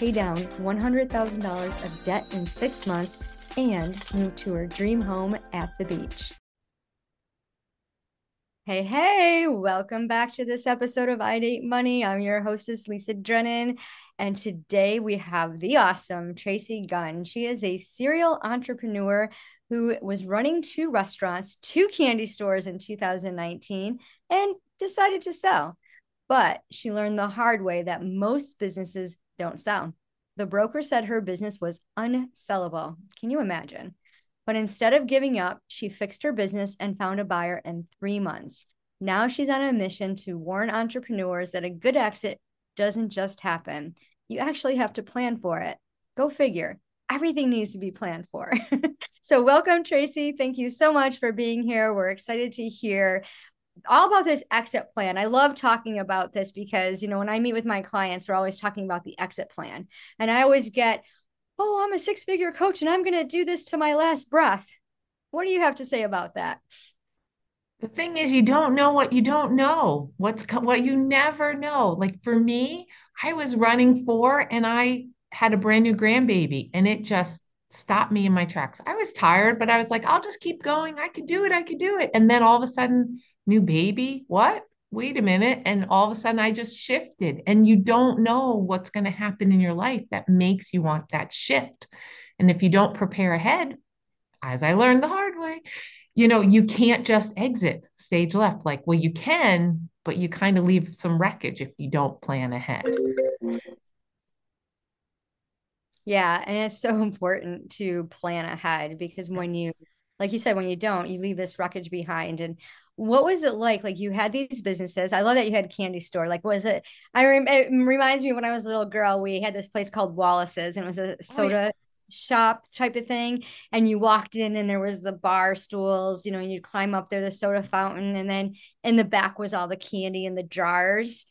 pay down $100,000 of debt in six months, and move to her dream home at the beach. Hey, hey, welcome back to this episode of I Date Money. I'm your hostess, Lisa Drennon. And today we have the awesome Tracy Gunn. She is a serial entrepreneur who was running two restaurants, two candy stores in 2019, and decided to sell. But she learned the hard way that most businesses don't sell. The broker said her business was unsellable. Can you imagine? But instead of giving up, she fixed her business and found a buyer in three months. Now she's on a mission to warn entrepreneurs that a good exit doesn't just happen. You actually have to plan for it. Go figure. Everything needs to be planned for. so, welcome, Tracy. Thank you so much for being here. We're excited to hear all about this exit plan. I love talking about this because, you know, when I meet with my clients, we're always talking about the exit plan. And I always get, oh, I'm a six figure coach and I'm going to do this to my last breath. What do you have to say about that? The thing is, you don't know what you don't know. What's what you never know. Like for me, I was running four and I had a brand new grandbaby and it just stopped me in my tracks. I was tired, but I was like, I'll just keep going. I could do it. I could do it. And then all of a sudden, new baby? What? Wait a minute. And all of a sudden, I just shifted. And you don't know what's going to happen in your life that makes you want that shift. And if you don't prepare ahead, as I learned the hard way, you know, you can't just exit stage left. Like, well, you can, but you kind of leave some wreckage if you don't plan ahead. Yeah, and it's so important to plan ahead because when you like you said, when you don't, you leave this wreckage behind. And what was it like? Like you had these businesses. I love that you had candy store. Like, was it? I rem- it reminds me when I was a little girl, we had this place called Wallace's, and it was a soda oh, yeah. shop type of thing. And you walked in, and there was the bar stools, you know, and you'd climb up there, the soda fountain, and then in the back was all the candy in the jars.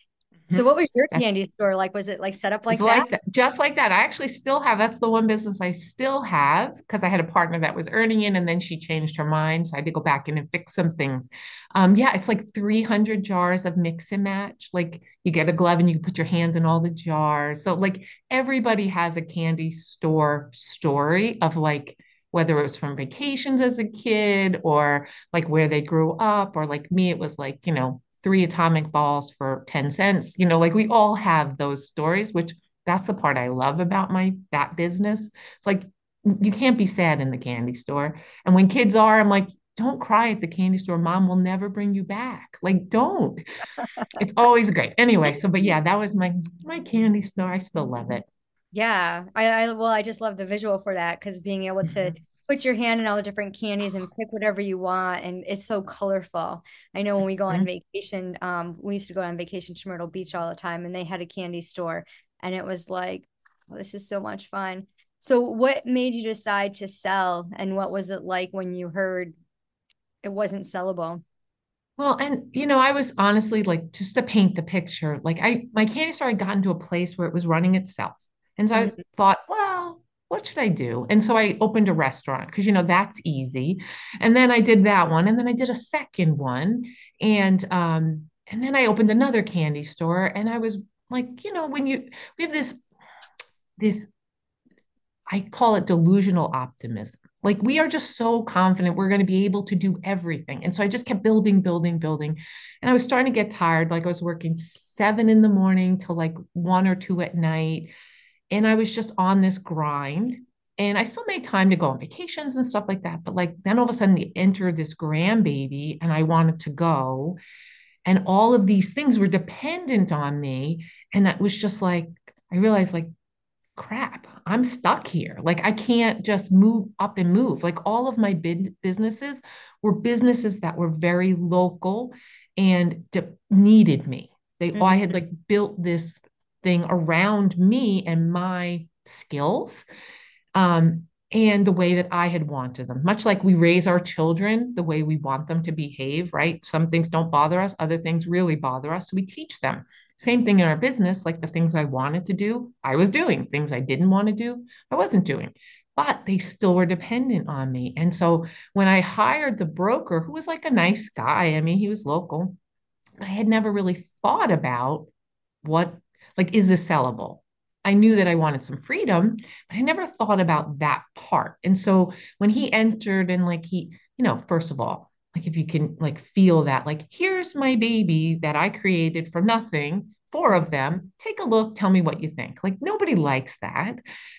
So what was your candy store like? Was it like set up like that? like that? Just like that. I actually still have that's the one business I still have because I had a partner that was earning it and then she changed her mind. So I had to go back in and fix some things. Um, yeah, it's like 300 jars of mix and match. Like you get a glove and you put your hand in all the jars. So like everybody has a candy store story of like whether it was from vacations as a kid or like where they grew up or like me, it was like, you know, three atomic balls for 10 cents. You know, like we all have those stories, which that's the part I love about my that business. It's like you can't be sad in the candy store. And when kids are, I'm like, don't cry at the candy store. Mom will never bring you back. Like, don't. it's always great. Anyway, so but yeah, that was my my candy store. I still love it. Yeah. I, I well, I just love the visual for that because being able to mm-hmm put your hand in all the different candies and pick whatever you want and it's so colorful i know when we go on mm-hmm. vacation um we used to go on vacation to myrtle beach all the time and they had a candy store and it was like oh, this is so much fun so what made you decide to sell and what was it like when you heard it wasn't sellable well, and you know, I was honestly like just to paint the picture, like I my candy store had gotten to a place where it was running itself. And so mm-hmm. I thought, well, what should I do? And so I opened a restaurant because, you know, that's easy. And then I did that one. And then I did a second one. And, um, and then I opened another candy store. And I was like, you know, when you, we have this, this, I call it delusional optimism. Like we are just so confident we're going to be able to do everything. And so I just kept building, building, building. And I was starting to get tired. Like I was working seven in the morning till like one or two at night and I was just on this grind. And I still made time to go on vacations and stuff like that. But like then all of a sudden they entered this grandbaby and I wanted to go. And all of these things were dependent on me. And that was just like, I realized like, crap, I'm stuck here. Like I can't just move up and move. Like all of my bid businesses were businesses that were very local and de- needed me. They mm-hmm. I had like built this thing around me and my skills. Um, and the way that I had wanted them. Much like we raise our children the way we want them to behave, right? Some things don't bother us, other things really bother us. So we teach them. Same thing in our business, like the things I wanted to do, I was doing. Things I didn't want to do, I wasn't doing. But they still were dependent on me. And so when I hired the broker, who was like a nice guy, I mean, he was local, but I had never really thought about what, like, is this sellable? I knew that I wanted some freedom, but I never thought about that part. And so when he entered and like he, you know, first of all, like if you can like feel that, like, here's my baby that I created from nothing, four of them, take a look, tell me what you think. Like nobody likes that.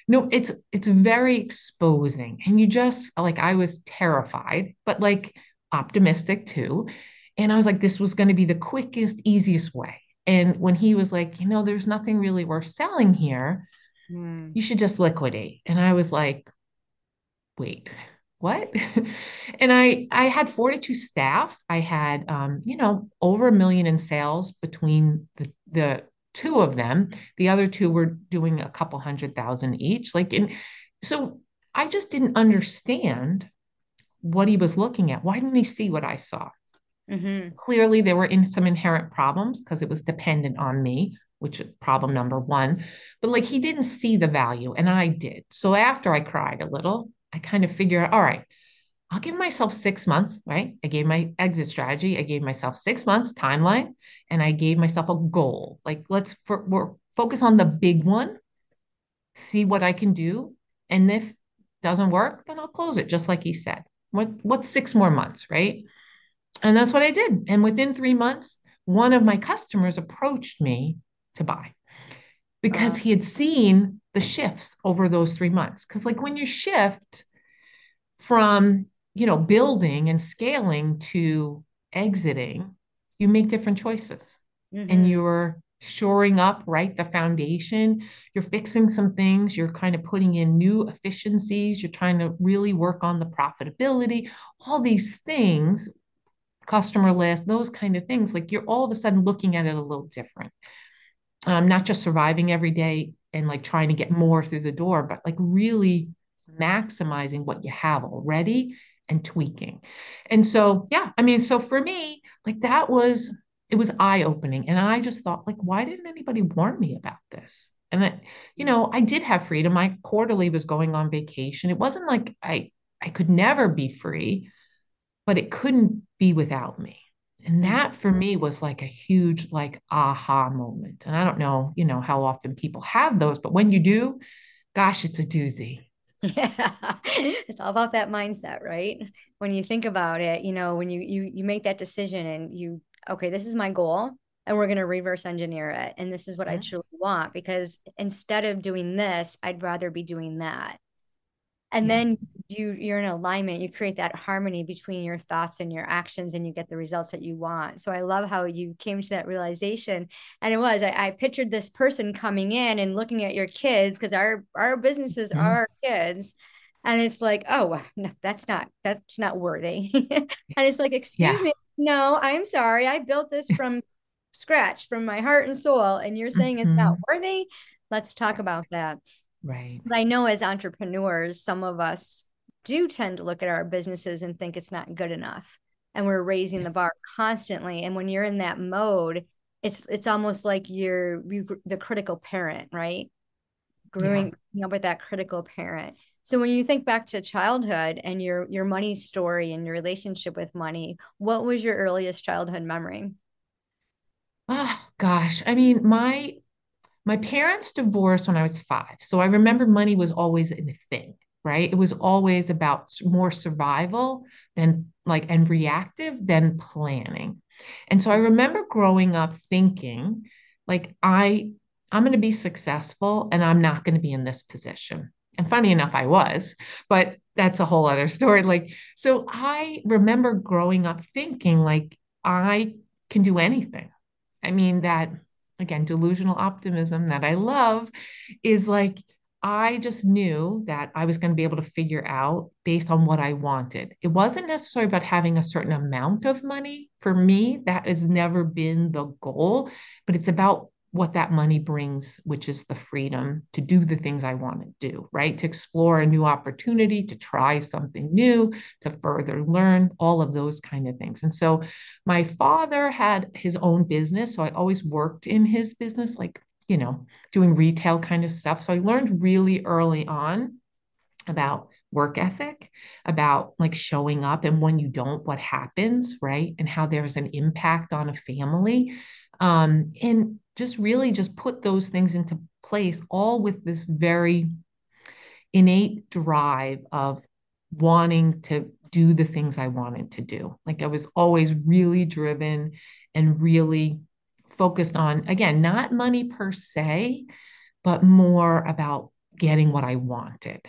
No, it's it's very exposing. And you just like I was terrified, but like optimistic too. And I was like, this was going to be the quickest, easiest way. And when he was like, you know, there's nothing really worth selling here, mm. you should just liquidate. And I was like, wait, what? and I I had 42 staff. I had um, you know, over a million in sales between the the two of them. The other two were doing a couple hundred thousand each. Like and so I just didn't understand what he was looking at. Why didn't he see what I saw? Mm-hmm. Clearly, there were in some inherent problems because it was dependent on me, which problem number one. But like he didn't see the value, and I did. So after I cried a little, I kind of figured all right, I'll give myself six months, right? I gave my exit strategy. I gave myself six months timeline, and I gave myself a goal. Like let's for, focus on the big one, see what I can do, and if doesn't work, then I'll close it, just like he said. What what's six more months, right? And that's what I did. And within three months, one of my customers approached me to buy because he had seen the shifts over those three months. Because, like, when you shift from, you know, building and scaling to exiting, you make different choices mm-hmm. and you're shoring up, right? The foundation, you're fixing some things, you're kind of putting in new efficiencies, you're trying to really work on the profitability, all these things customer list, those kind of things, like you're all of a sudden looking at it a little different. Um, not just surviving every day and like trying to get more through the door, but like really maximizing what you have already and tweaking. And so, yeah, I mean, so for me, like that was it was eye opening. And I just thought, like, why didn't anybody warn me about this? And that, you know, I did have freedom. My quarterly was going on vacation. It wasn't like I I could never be free but it couldn't be without me. And that for me was like a huge like aha moment. And I don't know, you know, how often people have those, but when you do, gosh, it's a doozy. Yeah. It's all about that mindset, right? When you think about it, you know, when you you you make that decision and you okay, this is my goal and we're going to reverse engineer it and this is what yeah. I truly want because instead of doing this, I'd rather be doing that and yeah. then you you're in alignment you create that harmony between your thoughts and your actions and you get the results that you want so i love how you came to that realization and it was i, I pictured this person coming in and looking at your kids because our our businesses mm-hmm. are kids and it's like oh no that's not that's not worthy and it's like excuse yeah. me no i'm sorry i built this from scratch from my heart and soul and you're saying mm-hmm. it's not mm-hmm. worthy let's talk about that Right. But I know as entrepreneurs, some of us do tend to look at our businesses and think it's not good enough. And we're raising the bar constantly. And when you're in that mode, it's it's almost like you're you, the critical parent, right? Growing yeah. up with that critical parent. So when you think back to childhood and your your money story and your relationship with money, what was your earliest childhood memory? Oh gosh. I mean, my my parents divorced when I was five. So I remember money was always in a thing, right? It was always about more survival than like and reactive than planning. And so I remember growing up thinking, like, I I'm going to be successful and I'm not going to be in this position. And funny enough, I was, but that's a whole other story. Like, so I remember growing up thinking, like, I can do anything. I mean, that again, delusional optimism that I love is like, I just knew that I was going to be able to figure out based on what I wanted. It wasn't necessarily about having a certain amount of money. For me, that has never been the goal, but it's about what that money brings, which is the freedom to do the things I want to do, right? To explore a new opportunity, to try something new, to further learn, all of those kind of things. And so my father had his own business. So I always worked in his business, like, you know, doing retail kind of stuff. So I learned really early on about work ethic, about like showing up and when you don't, what happens, right? And how there's an impact on a family. Um, and just really just put those things into place, all with this very innate drive of wanting to do the things I wanted to do. Like I was always really driven and really focused on, again, not money per se, but more about getting what I wanted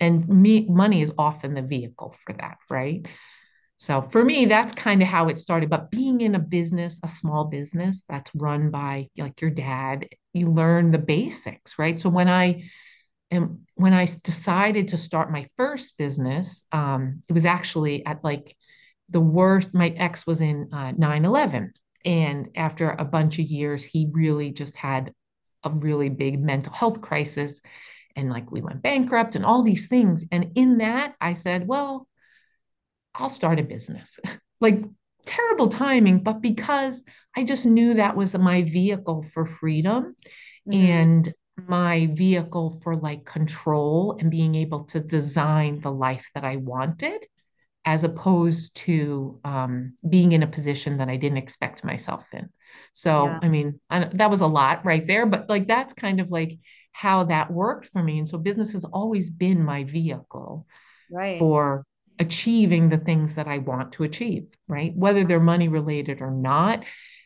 and me money is often the vehicle for that right so for me that's kind of how it started but being in a business a small business that's run by like your dad you learn the basics right so when i and when i decided to start my first business um, it was actually at like the worst my ex was in uh, 9-11 and after a bunch of years he really just had a really big mental health crisis and like we went bankrupt and all these things. And in that, I said, well, I'll start a business. like terrible timing, but because I just knew that was my vehicle for freedom mm-hmm. and my vehicle for like control and being able to design the life that I wanted, as opposed to um, being in a position that I didn't expect myself in. So, yeah. I mean, I, that was a lot right there, but like that's kind of like how that worked for me. And so business has always been my vehicle right. for achieving the things that I want to achieve, right? Whether they're money related or not.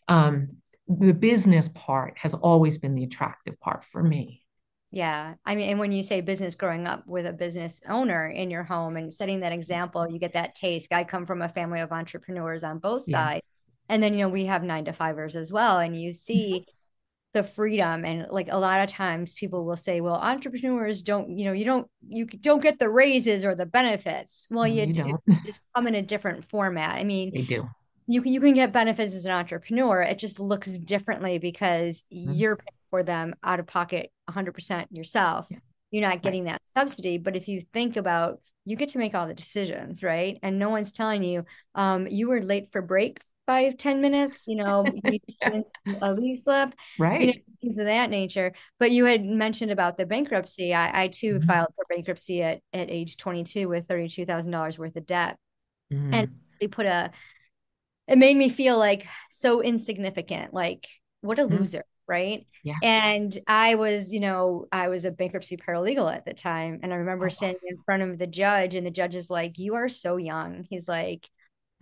Um, the business part has always been the attractive part for me. Yeah. I mean, and when you say business growing up with a business owner in your home and setting that example, you get that taste. I come from a family of entrepreneurs on both sides. And then, you know, we have nine to fivers as well. And you see the freedom and like a lot of times people will say well entrepreneurs don't you know you don't you don't get the raises or the benefits. Well you, you do. just come in a different format. I mean they do. you can you can get benefits as an entrepreneur. It just looks differently because mm-hmm. you're paying for them out of pocket 100% yourself. Yeah. you're not getting right. that subsidy but if you think about you get to make all the decisions right? And no one's telling you um you were late for break five ten minutes, you know, yeah. a leave slip, right? You know, things of that nature. But you had mentioned about the bankruptcy. I, I too mm-hmm. filed for bankruptcy at, at age 22 with $32,000 worth of debt. Mm-hmm. And they put a, it made me feel like so insignificant, like what a mm-hmm. loser. Right. Yeah. And I was, you know, I was a bankruptcy paralegal at the time. And I remember oh, standing in front of the judge, and the judge is like, You are so young. He's like,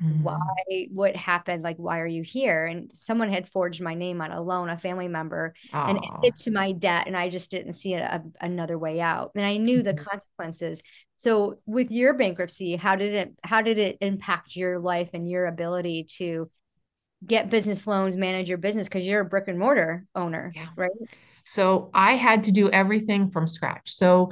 mm-hmm. why what happened like why are you here and someone had forged my name on a loan a family member Aww. and it to my debt and i just didn't see a, a, another way out and i knew mm-hmm. the consequences so with your bankruptcy how did it how did it impact your life and your ability to get business loans manage your business because you're a brick and mortar owner yeah. right so i had to do everything from scratch so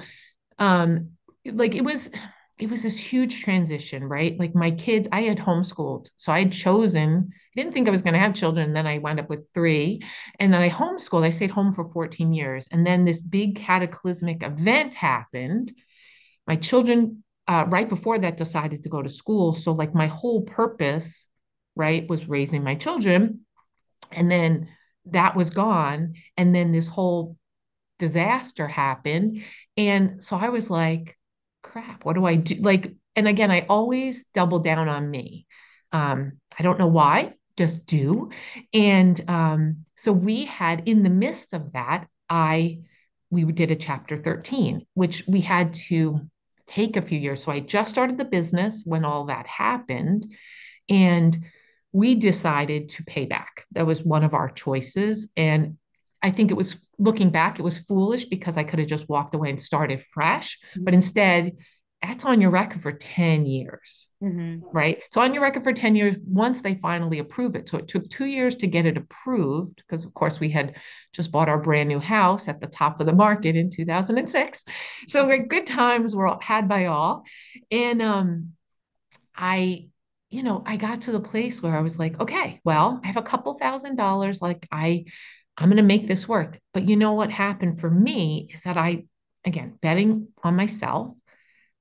um like it was it was this huge transition, right? Like my kids, I had homeschooled. So I'd chosen, I didn't think I was going to have children. And then I wound up with three. And then I homeschooled. I stayed home for 14 years. And then this big cataclysmic event happened. My children, uh, right before that, decided to go to school. So, like, my whole purpose, right, was raising my children. And then that was gone. And then this whole disaster happened. And so I was like, crap, what do I do? Like, and again, I always double down on me. Um, I don't know why, just do. And um, so we had in the midst of that, I we did a chapter 13, which we had to take a few years. So I just started the business when all that happened. And we decided to pay back. That was one of our choices. And I think it was looking back, it was foolish because I could have just walked away and started fresh. Mm-hmm. But instead, that's on your record for 10 years, mm-hmm. right? So on your record for 10 years, once they finally approve it. So it took two years to get it approved because, of course, we had just bought our brand new house at the top of the market in 2006. So good times were had by all. And um, I, you know, I got to the place where I was like, okay, well, I have a couple thousand dollars. Like I I'm going to make this work. But you know what happened for me is that I, again, betting on myself,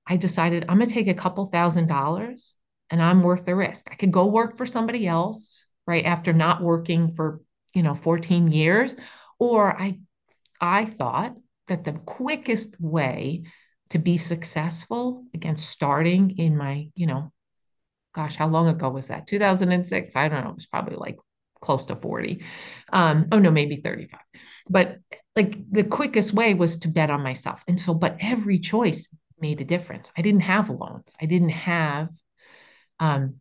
I decided I'm going to take a couple thousand dollars and I'm worth the risk. I could go work for somebody else, right? After not working for, you know, 14 years. Or I I thought that the quickest way to be successful, again, starting in my, you know, gosh, how long ago was that? 2006? I don't know. It was probably like close to 40. Um, oh no, maybe 35. But like the quickest way was to bet on myself. And so, but every choice made a difference. I didn't have loans. I didn't have um,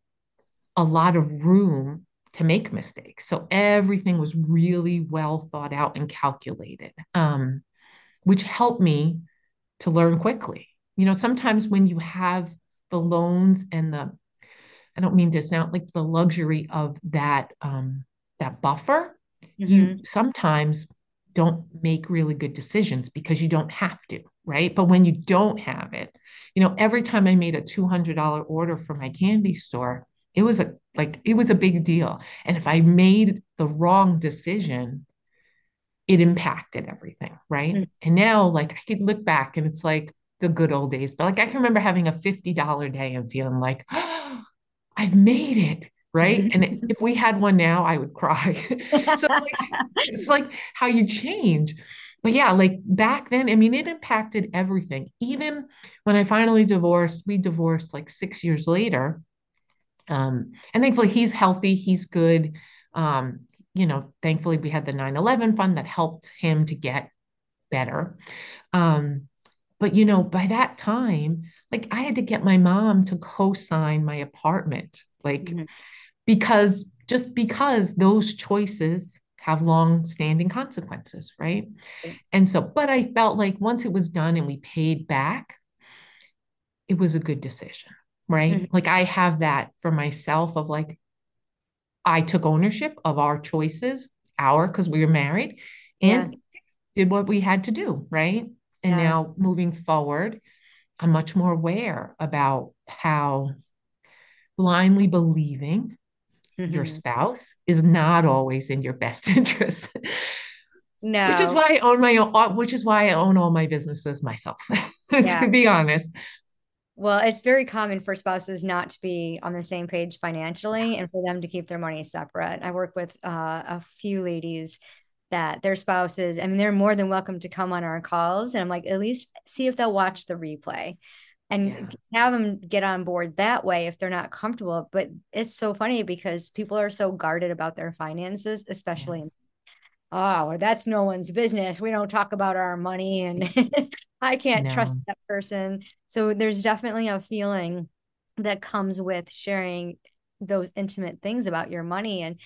a lot of room to make mistakes. So everything was really well thought out and calculated, um, which helped me to learn quickly. You know, sometimes when you have the loans and the, I don't mean to sound like the luxury of that um, that buffer, mm-hmm. you sometimes don't make really good decisions because you don't have to, right? But when you don't have it, you know, every time I made a $200 order for my candy store, it was a like it was a big deal. And if I made the wrong decision, it impacted everything, right? Mm-hmm. And now like I could look back and it's like the good old days. But like I can remember having a $50 day and feeling like, oh, I've made it right? and if we had one now, I would cry. so like, it's like how you change. But yeah, like back then, I mean, it impacted everything. Even when I finally divorced, we divorced like six years later. Um, and thankfully he's healthy, he's good. Um, you know, thankfully we had the 9-11 fund that helped him to get better. Um, but you know, by that time, like I had to get my mom to co-sign my apartment. Like mm-hmm because just because those choices have long standing consequences, right? And so, but I felt like once it was done and we paid back, it was a good decision, right? Mm-hmm. Like I have that for myself of like, I took ownership of our choices, our, because we were married, and yeah. did what we had to do, right? And yeah. now moving forward, I'm much more aware about how blindly believing mm-hmm. your spouse is not always in your best interest. No. Which is why I own my own, which is why I own all my businesses myself, yeah. to be honest. Well, it's very common for spouses not to be on the same page financially and for them to keep their money separate. I work with uh, a few ladies that their spouses, I mean, they're more than welcome to come on our calls. And I'm like, at least see if they'll watch the replay and yeah. have them get on board that way if they're not comfortable. But it's so funny because people are so guarded about their finances, especially yeah. oh, well, that's no one's business. We don't talk about our money and I can't no. trust that person. So there's definitely a feeling that comes with sharing those intimate things about your money and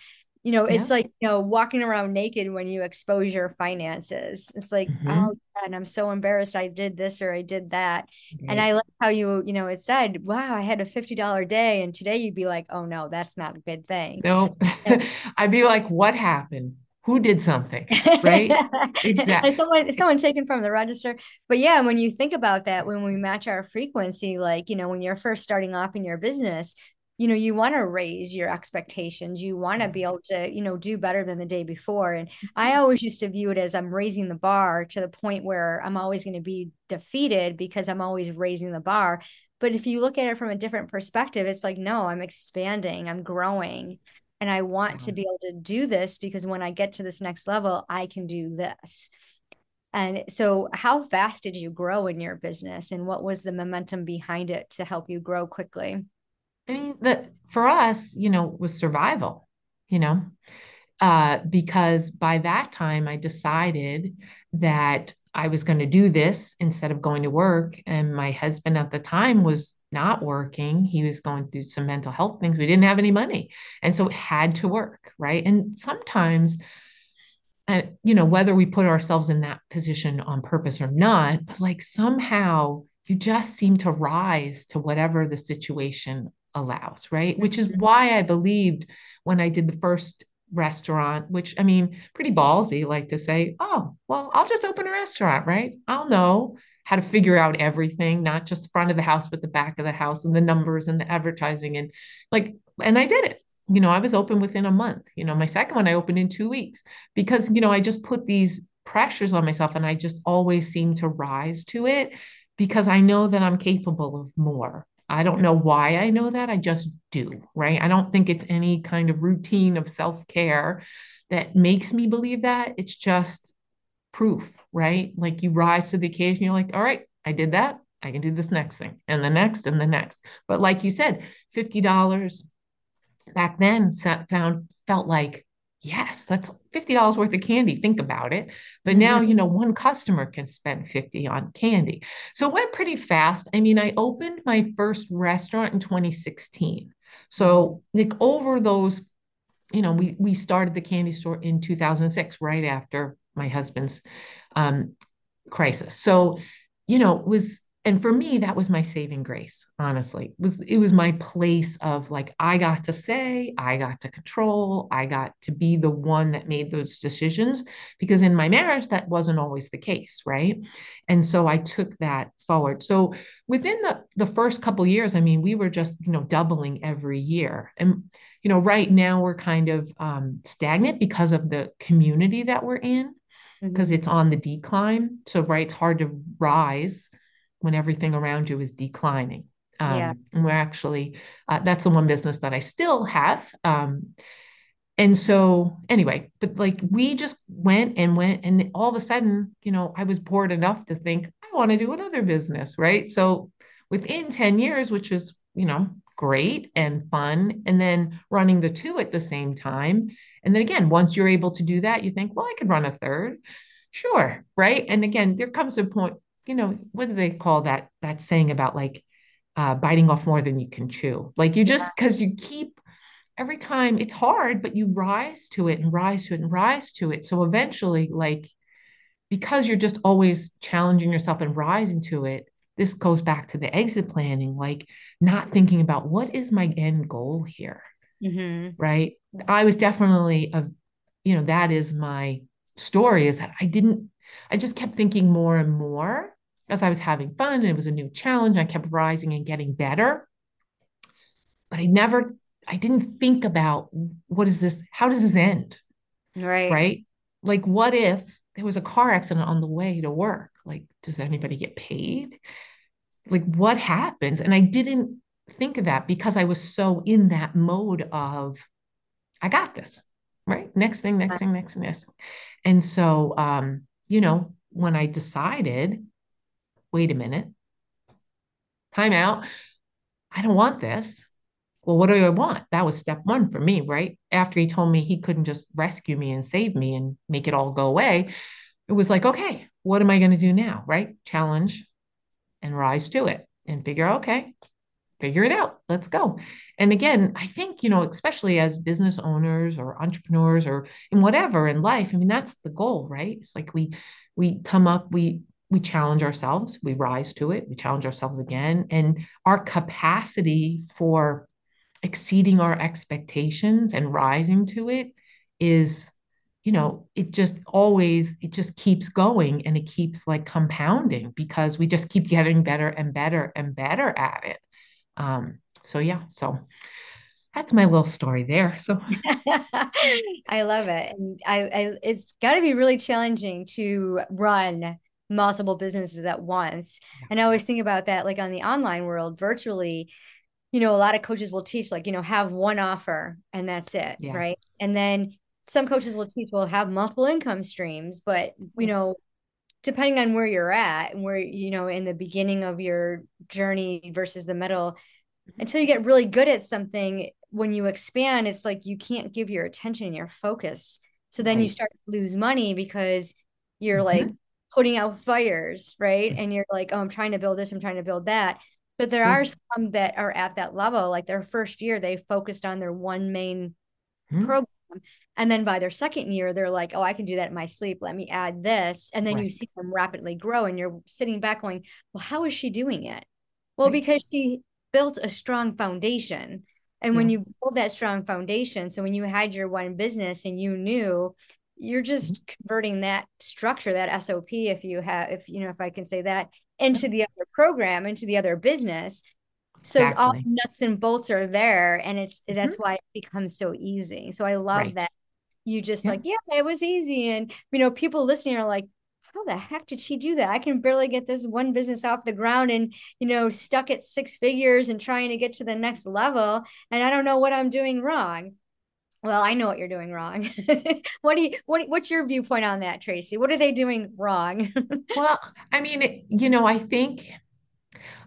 you know it's yeah. like you know walking around naked when you expose your finances. It's like mm-hmm. oh and i'm so embarrassed. I did this or i did that. Mm-hmm. and i like how you you know it said wow i had a $50 day. And today you'd be like oh no that's not a good thing. No i'd be like what happened? Who did something? Right? Exactly someone someone taken from the register? But yeah when you think about that when we match our frequency like you know when you're first starting off in your business you know you want to raise your expectations you want to be able to you know do better than the day before and i mm-hmm. always used to view it as i'm raising the bar to the point where i'm always going to be defeated because i'm always raising the bar but if you look at it from a different perspective it's like no i'm expanding i'm growing and i want to be able to do this because when i get to this next level i can do this. And so how fast did you grow in your business and what was the momentum behind it to help you grow quickly I mean, that for us, you know, was survival, you know, uh, because by that time I decided that I was going to do this instead of going to work. And my husband at the time was not working. He was going through some mental health things. We didn't have any money. And so it had to work. Right. And sometimes, uh, you know, whether we put ourselves in that position on purpose or not, but like somehow you just seem to rise to whatever the situation allows, right? Mm-hmm. Which is why I believed when I did the first restaurant, which I mean, pretty ballsy, like to say, oh, well, I'll just open a restaurant, right? I'll know how to figure out everything, not just the front of the house, but the back of the house and the numbers and the advertising and like, and I did it. you know, I was open within a month. You know, my second one I opened in two weeks because, you know, I just put these pressures on myself and I just always seem to rise to it because I know that I'm capable of more. I don't know why I know that. I just do, right? I don't think it's any kind of routine of self care that makes me believe that. It's just proof, right? Like you rise to the occasion, you're like, all right, I did that. I can do this next thing and the next and the next. But like you said, $50 back then found felt like yes, that's $50 worth of candy. Think about it. But now, you know, one customer can spend 50 on candy. So it went pretty fast. I mean, I opened my first restaurant in 2016. So like over those, you know, we we started the candy store in 2006, right after my husband's um, crisis. So, you know, it was and for me that was my saving grace honestly. It was it was my place of like i got to say i got to control i got to be the one that made those decisions because in my marriage that wasn't always the case right? And so i took that forward. So within the the first couple years i mean we were just you know doubling every year. And you know right now we're kind of um, stagnant because of the community that we're in because mm-hmm. it's on the decline. So right it's hard to rise when everything around you is declining. Um, yeah. And we're actually, uh, that's the one business that I still have. Um, and so, anyway, but like we just went and went, and all of a sudden, you know, I was bored enough to think, I want to do another business. Right. So, within 10 years, which was, you know, great and fun, and then running the two at the same time. And then again, once you're able to do that, you think, well, I could run a third. Sure. Right. And again, there comes a point you know, what do they call that that saying about like uh, biting off more than you can chew? Like you just because you keep every time it's hard, but you rise to it and rise to it and rise to it. So eventually, like because you're just always challenging yourself and rising to it, this goes back to the exit planning, like not thinking about what is my end goal here. Mm-hmm. Right. I was definitely a, you know, that is my story is that I didn't, I just kept thinking more and more as I was having fun and it was a new challenge. I kept rising and getting better. But I never, I didn't think about what is this? How does this end? Right. Right. Like, what if there was a car accident on the way to work? Like, does anybody get paid? Like, what happens? And I didn't think of that because I was so in that mode of, I got this. Right. Next thing, next thing, next thing, next. And so, um, you know, when I decided wait a minute, time out. I don't want this. Well, what do I want? That was step one for me, right? After he told me he couldn't just rescue me and save me and make it all go away, it was like, okay, what am I going to do now? Right? Challenge and rise to it and figure, okay, figure it out. Let's go. And again, I think, you know, especially as business owners or entrepreneurs or in whatever in life, I mean, that's the goal, right? It's like we we come up, we we challenge ourselves, we rise to it, we challenge ourselves again. And our capacity for exceeding our expectations and rising to it is, you know, it just always, it just keeps going and it keeps like compounding because we just keep getting better and better and better at it. Um, so, yeah, so that's my little story there. So I love it. And I, I it's got to be really challenging to run multiple businesses at once. And I always think about that, like on the online world, virtually, you know, a lot of coaches will teach, like, you know, have one offer and that's it. Yeah. Right. And then some coaches will teach, will have multiple income streams, but, you know, depending on where you're at and where, you know, in the beginning of your journey versus the middle, mm-hmm. until you get really good at something, when you expand, it's like you can't give your attention and your focus. So then right. you start to lose money because you're mm-hmm. like putting out fires, right? And you're like, oh, I'm trying to build this, I'm trying to build that. But there are some that are at that level. Like their first year, they focused on their one main mm-hmm. program. And then by their second year, they're like, oh, I can do that in my sleep. Let me add this. And then right. you see them rapidly grow, and you're sitting back going, well, how is she doing it? Well, right. because she built a strong foundation. And yeah. when you build that strong foundation, so when you had your one business and you knew you're just mm-hmm. converting that structure that sop if you have if you know if i can say that into the other program into the other business So exactly. all nuts and bolts are there, and it's mm-hmm. that's why it becomes so easy. So I love right. that you just yeah. like, yeah, it was easy. And you know, people listening are like, how the heck did she do that? I can barely get this one business off the ground and, you know, stuck at six figures and trying to get to the next level. And I don't know what I'm doing wrong. Well, I know what you're doing wrong. what do you what what's your viewpoint on that, Tracy? What are they doing wrong? well, I mean, you know, I think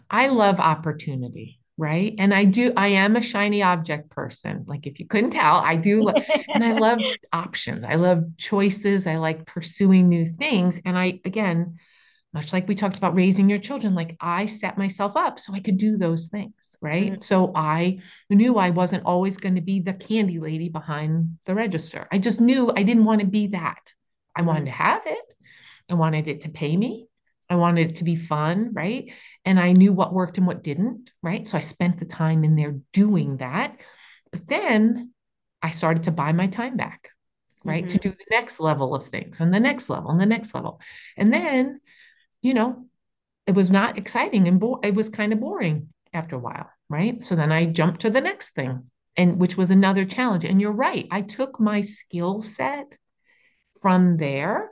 I love opportunity, right? And I do, I am a shiny object person. Like if you couldn't tell, I do. and I love options. I love choices. I like pursuing new things. And I, again, much like we talked about raising your children, like I set myself up so I could do those things, right? Mm-hmm. So I knew I wasn't always going to be the candy lady behind the register. I just knew I didn't want to be that. I wanted mm-hmm. to have it. I wanted it to pay me. I wanted it to be fun, right? And I knew what worked and what didn't, right? So I spent the time in there doing that. But then I started to buy my time back, right? Mm-hmm. To do the next level of things and the next level and the next level. And then, you know, it was not exciting and bo- it was kind of boring after a while, right? So then I jumped to the next thing and which was another challenge. And you're right, I took my skill set from there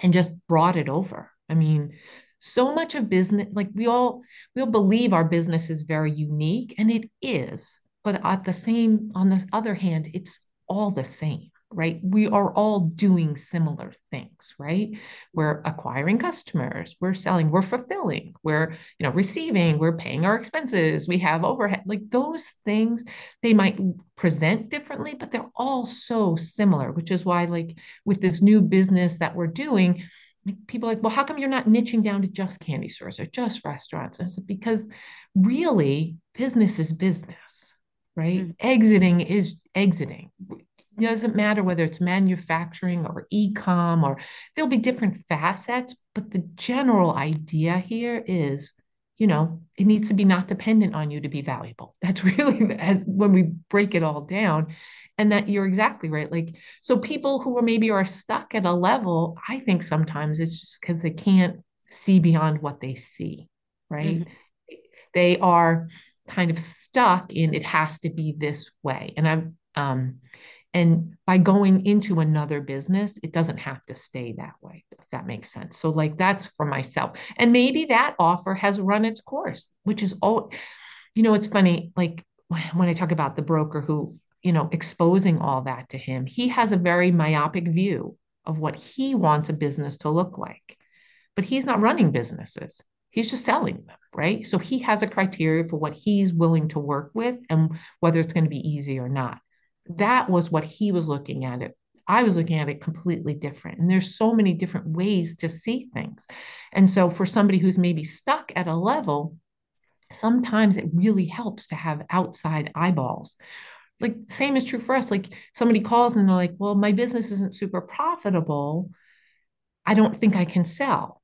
and just brought it over I mean, so much of business, like we all we all believe our business is very unique, and it is. But at the same, on the other hand, it's all the same, right? We are all doing similar things, right? We're acquiring customers, we're selling, we're fulfilling, we're you know receiving, we're paying our expenses, we have overhead. Like those things, they might present differently, but they're all so similar, which is why, like with this new business that we're doing people like, well, how come you're not niching down to just candy stores or just restaurants? And I said, because really, business is business, right? Mm-hmm. Exiting is exiting. It doesn't matter whether it's manufacturing or e-com or there'll be different facets, but the general idea here is, you know, it needs to be not dependent on you to be valuable. That's really as when we break it all down and that you're exactly right like so people who are maybe are stuck at a level i think sometimes it's just because they can't see beyond what they see right mm-hmm. they are kind of stuck in it has to be this way and i'm um and by going into another business it doesn't have to stay that way if that makes sense so like that's for myself and maybe that offer has run its course which is all you know it's funny like when i talk about the broker who you know, exposing all that to him, he has a very myopic view of what he wants a business to look like. But he's not running businesses. He's just selling them, right? So he has a criteria for what he's willing to work with and whether it's going to be easy or not. That was what he was looking at it. I was looking at it completely different. And there's so many different ways to see things. And so for somebody who's maybe stuck at a level, sometimes it really helps to have outside eyeballs like same is true for us like somebody calls and they're like well my business isn't super profitable i don't think i can sell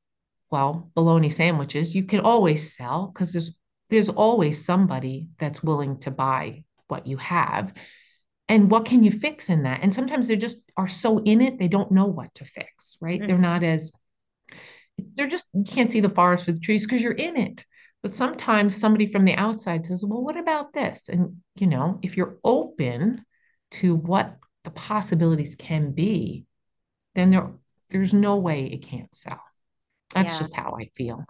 well bologna sandwiches you can always sell because there's there's always somebody that's willing to buy what you have and what can you fix in that and sometimes they just are so in it they don't know what to fix right mm-hmm. they're not as they're just you can't see the forest for the trees because you're in it but sometimes somebody from the outside says, well, what about this? And, you know, if you're open to what the possibilities can be, then there, there's no way it can't sell. That's yeah. just how I feel.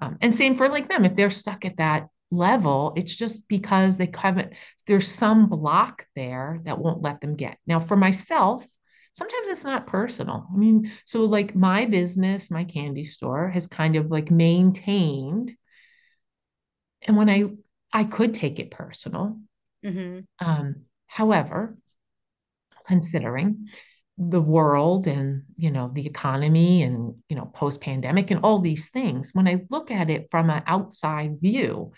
Um, and same for like them, if they're stuck at that level, it's just because they haven't, there's some block there that won't let them get. Now, for myself, sometimes it's not personal. I mean, so like my business, my candy store has kind of like maintained and when I I could take it personal. Mm-hmm. Um, however, considering the world and you know the economy and you know post pandemic and all these things, when I look at it from an outside view,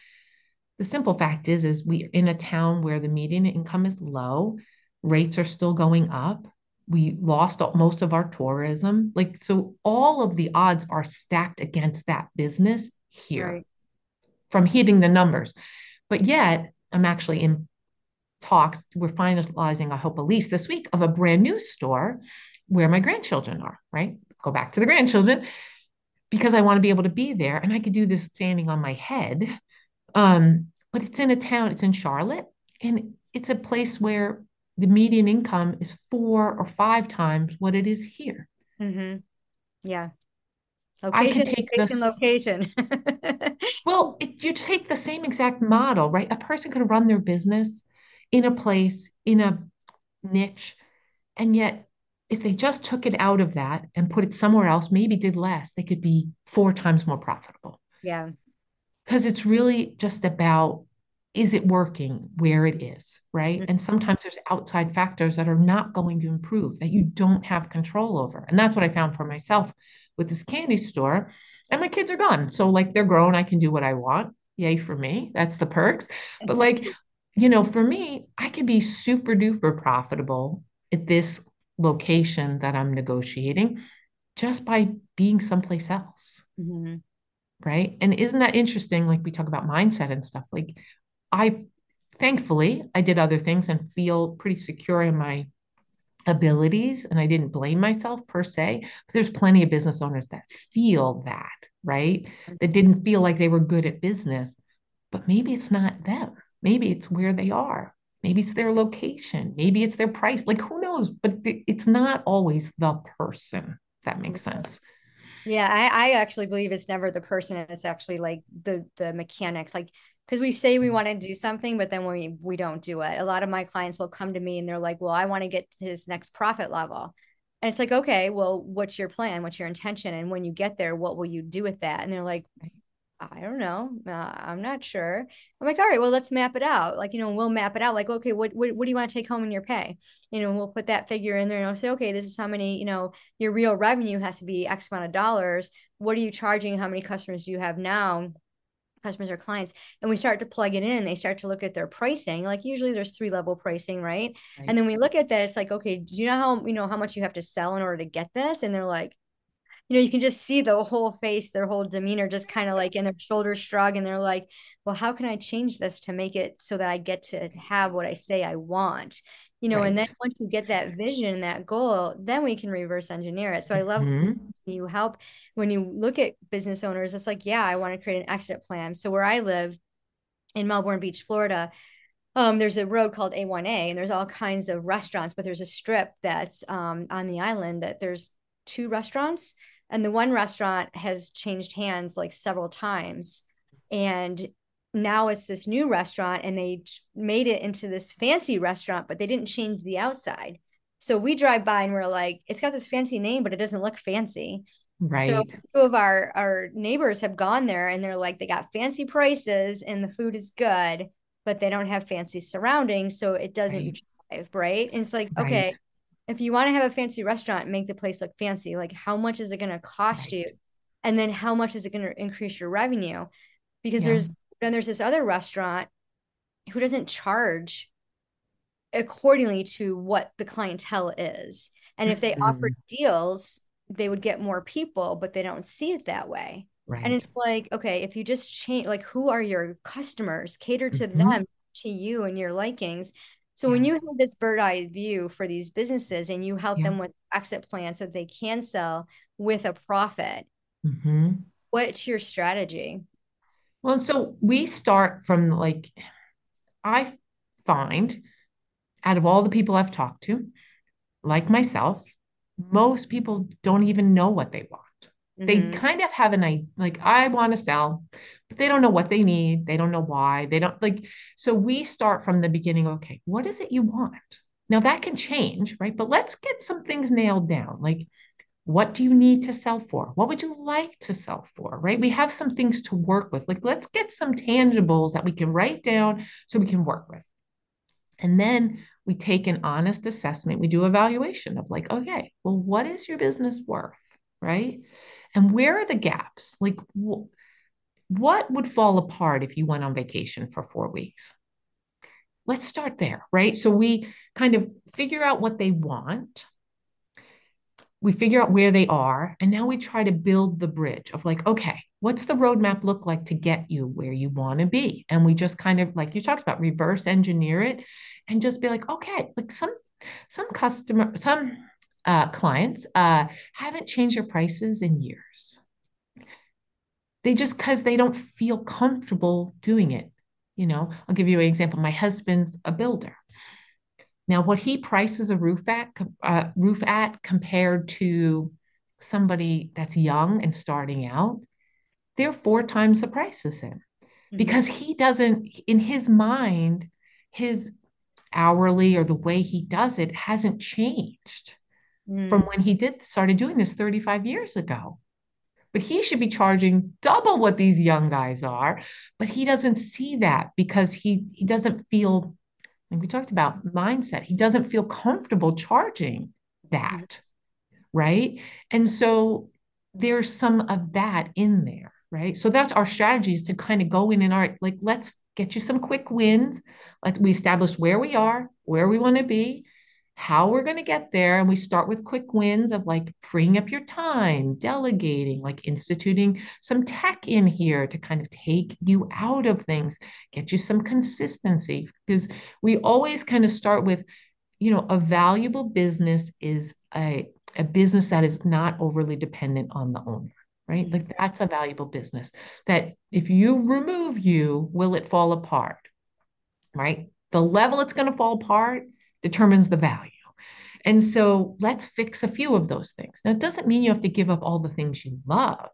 the simple fact is is we're in a town where the median income is low, rates are still going up. We lost most of our tourism. Like, so all of the odds are stacked against that business here. Right from hitting the numbers. But yet, I'm actually in talks. We're finalizing, I hope, a lease this week of a brand new store where my grandchildren are, right? Go back to the grandchildren because I want to be able to be there and I could do this standing on my head. Um, but it's in a town, it's in Charlotte, and it's a place where the median income is four or five times what it is here. Mm-hmm. Yeah. I Location, could take location, this. location. Well, it, you take the same exact model, right? A person could run their business in a place, in a niche, and yet if they just took it out of that and put it somewhere else, maybe did less, they could be four times more profitable. Yeah. Because it's really just about is it working where it is, right? Mm-hmm. And sometimes there's outside factors that are not going to improve that you don't have control over. And that's what I found for myself with this candy store. And my kids are gone. So, like, they're grown. I can do what I want. Yay for me. That's the perks. But, like, you know, for me, I could be super duper profitable at this location that I'm negotiating just by being someplace else. Mm-hmm. Right. And isn't that interesting? Like we talk about mindset and stuff. Like I thankfully I did other things and feel pretty secure in my abilities and I didn't blame myself per se. But there's plenty of business owners that feel that, right? That didn't feel like they were good at business, but maybe it's not them. Maybe it's where they are. Maybe it's their location. Maybe it's their price. Like who knows? But it's not always the person. That makes mm-hmm. sense. Yeah, I, I actually believe it's never the person. It's actually like the the mechanics. Like because we say we mm-hmm. want to do something, but then we we don't do it. A lot of my clients will come to me and they're like, "Well, I want to get to this next profit level," and it's like, "Okay, well, what's your plan? What's your intention? And when you get there, what will you do with that?" And they're like, I don't know. Uh, I'm not sure. I'm like, all right, well, let's map it out. Like, you know, we'll map it out. Like, okay, what, what, what do you want to take home in your pay? You know, we'll put that figure in there and I'll say, okay, this is how many, you know, your real revenue has to be X amount of dollars. What are you charging? How many customers do you have now? Customers or clients. And we start to plug it in. And they start to look at their pricing. Like usually there's three level pricing, right? right? And then we look at that. It's like, okay, do you know how, you know, how much you have to sell in order to get this? And they're like, you know, you can just see the whole face, their whole demeanor, just kind of like in their shoulders shrug, and they're like, "Well, how can I change this to make it so that I get to have what I say I want?" You know, right. and then once you get that vision, that goal, then we can reverse engineer it. So I love mm-hmm. you help when you look at business owners. It's like, yeah, I want to create an exit plan. So where I live in Melbourne Beach, Florida, um, there's a road called A1A, and there's all kinds of restaurants, but there's a strip that's um, on the island that there's two restaurants and the one restaurant has changed hands like several times. And now it's this new restaurant and they made it into this fancy restaurant but they didn't change the outside. So we drive by and we're like it's got this fancy name but it doesn't look fancy. Right. so two of our our neighbors have gone there and they're like they got fancy prices and the food is good but they don't have fancy surroundings so it doesn't right. drive right? And it's like right. okay if you want to have a fancy restaurant make the place look fancy like how much is it going to cost right. you and then how much is it going to increase your revenue because yeah. there's then there's this other restaurant who doesn't charge accordingly to what the clientele is and if they mm-hmm. offer deals they would get more people but they don't see it that way right. and it's like okay if you just change like who are your customers cater to mm-hmm. them to you and your likings so yeah. when you have this bird eye view for these businesses and you help yeah. them with exit plans so they can sell with a profit, mm-hmm. what's your strategy? Well, so we start from like, I find out of all the people I've talked to, like myself, most people don't even know what they want. Mm-hmm. They kind of have an idea, like, I want to sell, they don't know what they need. They don't know why. They don't like, so we start from the beginning. Okay, what is it you want? Now that can change, right? But let's get some things nailed down. Like, what do you need to sell for? What would you like to sell for? Right? We have some things to work with. Like, let's get some tangibles that we can write down so we can work with. And then we take an honest assessment. We do evaluation of like, okay, well, what is your business worth? Right? And where are the gaps? Like, what would fall apart if you went on vacation for four weeks? Let's start there, right? So we kind of figure out what they want. We figure out where they are. And now we try to build the bridge of like, okay, what's the roadmap look like to get you where you want to be? And we just kind of, like you talked about, reverse engineer it and just be like, okay, like some some customer, some uh, clients uh, haven't changed their prices in years. They just because they don't feel comfortable doing it. You know, I'll give you an example. My husband's a builder. Now, what he prices a roof at, uh, roof at compared to somebody that's young and starting out, they're four times the price as him mm-hmm. because he doesn't, in his mind, his hourly or the way he does it hasn't changed mm. from when he did started doing this 35 years ago but he should be charging double what these young guys are. But he doesn't see that because he he doesn't feel like we talked about mindset. He doesn't feel comfortable charging that right? And so there's some of that in there right? So that's our strategy is to kind of go in and our like let's get you some quick wins. Let we establish where we are where we want to be how we're going to get there. And we start with quick wins of like freeing up your time, delegating, like instituting some tech in here to kind of take you out of things, get you some consistency. Because we always kind of start with, you know, a valuable business is a, a business that is not overly dependent on the owner. Right. Like mm-hmm. that's a valuable business that if you remove you, will it fall apart? Right. The level it's going to fall apart determines the value. And so let's fix a few of those things. Now, it doesn't mean you have to give up all the things you love,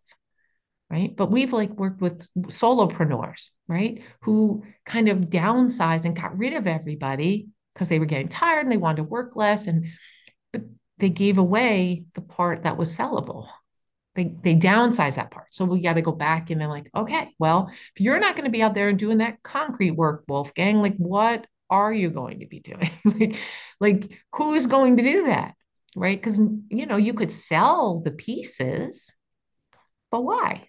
right? But we've like worked with solopreneurs, right? Who kind of downsized and got rid of everybody because they were getting tired and they wanted to work less. And but they gave away the part that was sellable. They they downsized that part. So we got to go back and then like, okay, well, if you're not going to be out there doing that concrete work, Wolfgang, like what are you going to be doing? like, like who is going to do that? Right? Because you know, you could sell the pieces, but why?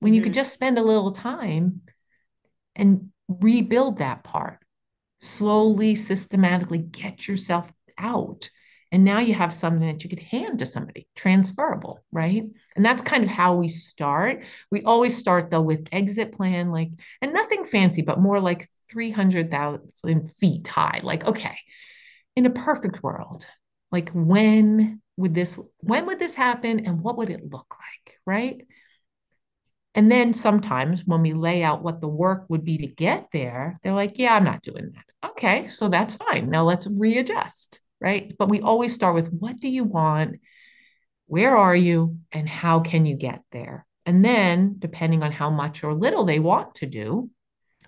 When mm-hmm. you could mm-hmm. just spend a little time and rebuild that part, slowly, systematically get yourself out. And now you have something that you could hand to somebody, transferable, right? And that's kind of how we start. We always start though with exit plan, like, and nothing fancy, but more like 300,000 feet high. Like, okay, in a perfect world, like when would this when would this happen and what would it look like, right? And then sometimes when we lay out what the work would be to get there, they're like, yeah, I'm not doing that. Okay, so that's fine. Now let's readjust, right? But we always start with what do you want? Where are you? And how can you get there? And then, depending on how much or little they want to do,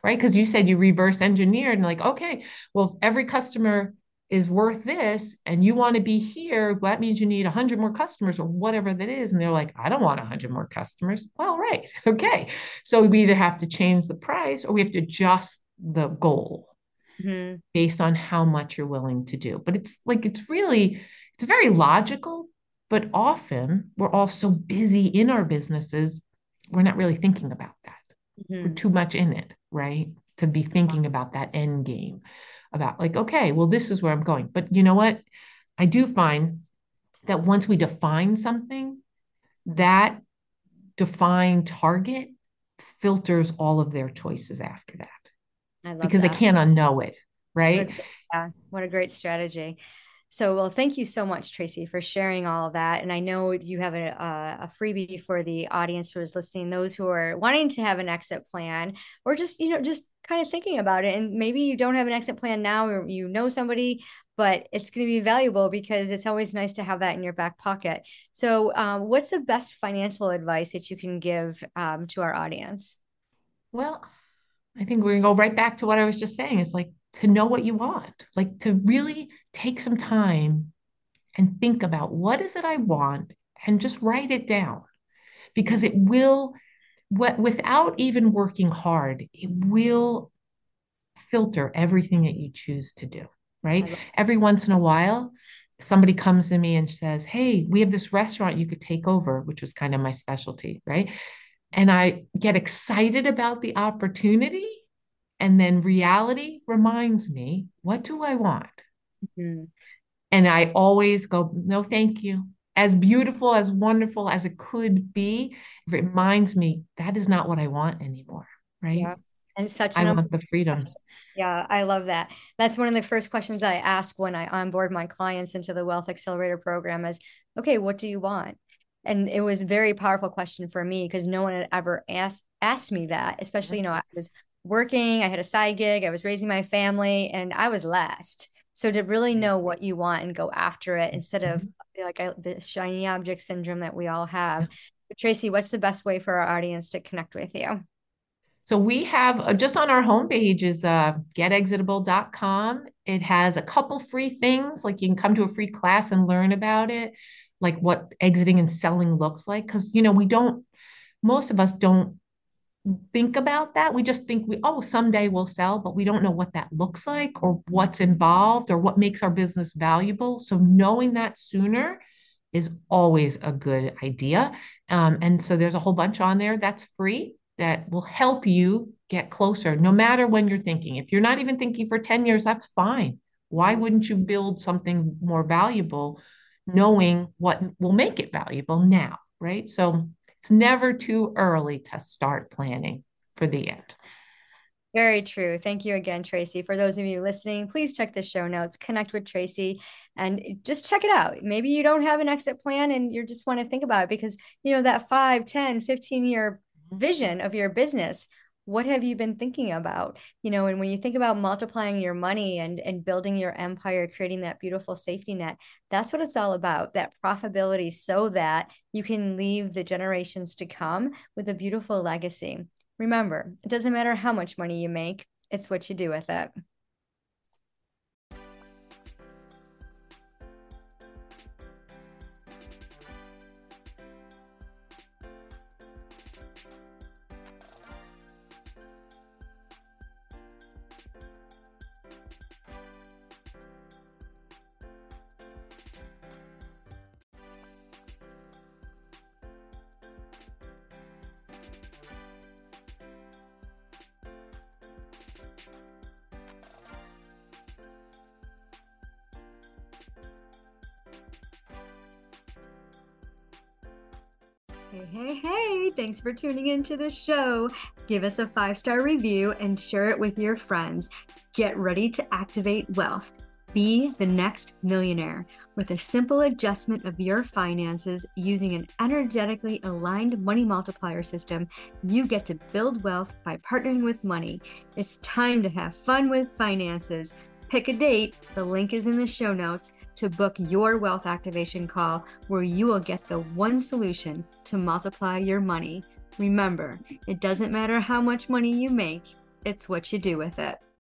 right? Because you said you reverse engineered and like, okay, well, if every customer is worth this and you want to be here, well, that means you need 100 more customers or whatever that is. And they're like, I don't want 100 more customers. Well, right. Okay. So we either have to change the price or we have to adjust the goal mm-hmm. based on how much you're willing to do. But it's like, it's really, it's very logical, but often we're all so busy in our businesses, we're not really thinking about that. Mm-hmm. Too much in it right? To be thinking about that end game, about like, okay, well, this is where I'm going. But you know what? I do find that once we define something, that defined target filters all of their choices after that. I love it. because that. they can't unknow it, right? What a, yeah, what a great strategy. So, well, thank you so much, Tracy, for sharing all that. And I know you have a, a freebie for the audience who is listening, those who are wanting to have an exit plan or just, you know, just kind of thinking about it. And maybe you don't have an exit plan now or you know somebody, but it's going to be valuable because it's always nice to have that in your back pocket. So, um, what's the best financial advice that you can give um, to our audience? Well, I think going to go right back to what I was just saying is like to know what you want, like to really take some time and think about what is it I want and just write it down. Because it will what without even working hard it will filter everything that you choose to do right? Every once in a while somebody comes to me and says hey we have this restaurant you could take over which was kind of my specialty right? And i get excited about the opportunity and then reality reminds me, what do I want? Mm-hmm. And I always go, no, thank you. As beautiful, as wonderful as it could be, it reminds me that is not what I want anymore. Right. Yeah. And such I want the freedom. Yeah, I love that. That's one of the first questions I ask when I onboard my clients into the Wealth Accelerator program is, okay, what do you want? And it was a very powerful question for me because no one had ever asked asked me that, especially, you know, I was working, I had a side gig, I was raising my family, and I was last. So to really know what you want and go after it instead of mm-hmm. like I, the shiny object syndrome that we all have. Tracy, what's the best way for our audience to connect with you? So we have uh, just on our homepage is uh, getexitable.com. It has a couple free things, like you can come to a free class and learn about it, like what exiting and selling looks like. Because, you know, we don't, most of us don't think about that. We just think we, oh, someday we'll sell, but we don't know what that looks like or what's involved or what makes our business valuable. So knowing that sooner is always a good idea. Um, and so there's a whole bunch on there that's free that will help you get closer, no matter when you're thinking. If you're not even thinking for 10 years, that's fine. Why wouldn't you build something more valuable knowing what will make it valuable now? Right. So it's never too early to start planning for the end. Very true. Thank you again, Tracy. For those of you listening, please check the show notes, connect with Tracy, and just check it out. Maybe you don't have an exit plan and you just want to think about it because, you know, that 5, 10, 15 year vision of your business what have you been thinking about? You know and when you think about multiplying your money and and building your empire creating that beautiful safety net that's what it's all about that profitability so that you can leave the generations to come with a beautiful legacy. Remember it doesn't matter how much money you make it's what you do with it for tuning into the show. Give us a five star review and share it with your friends. Get ready to activate wealth. Be the next millionaire with a simple adjustment of your finances using an energetically aligned money multiplier system. You get to build wealth by partnering with money. It's time to have fun with finances. Pick a date, the link is in the show notes to book your wealth activation call where you will get the one solution to multiply your money. Remember, it doesn't matter how much money you make, it's what you do with it.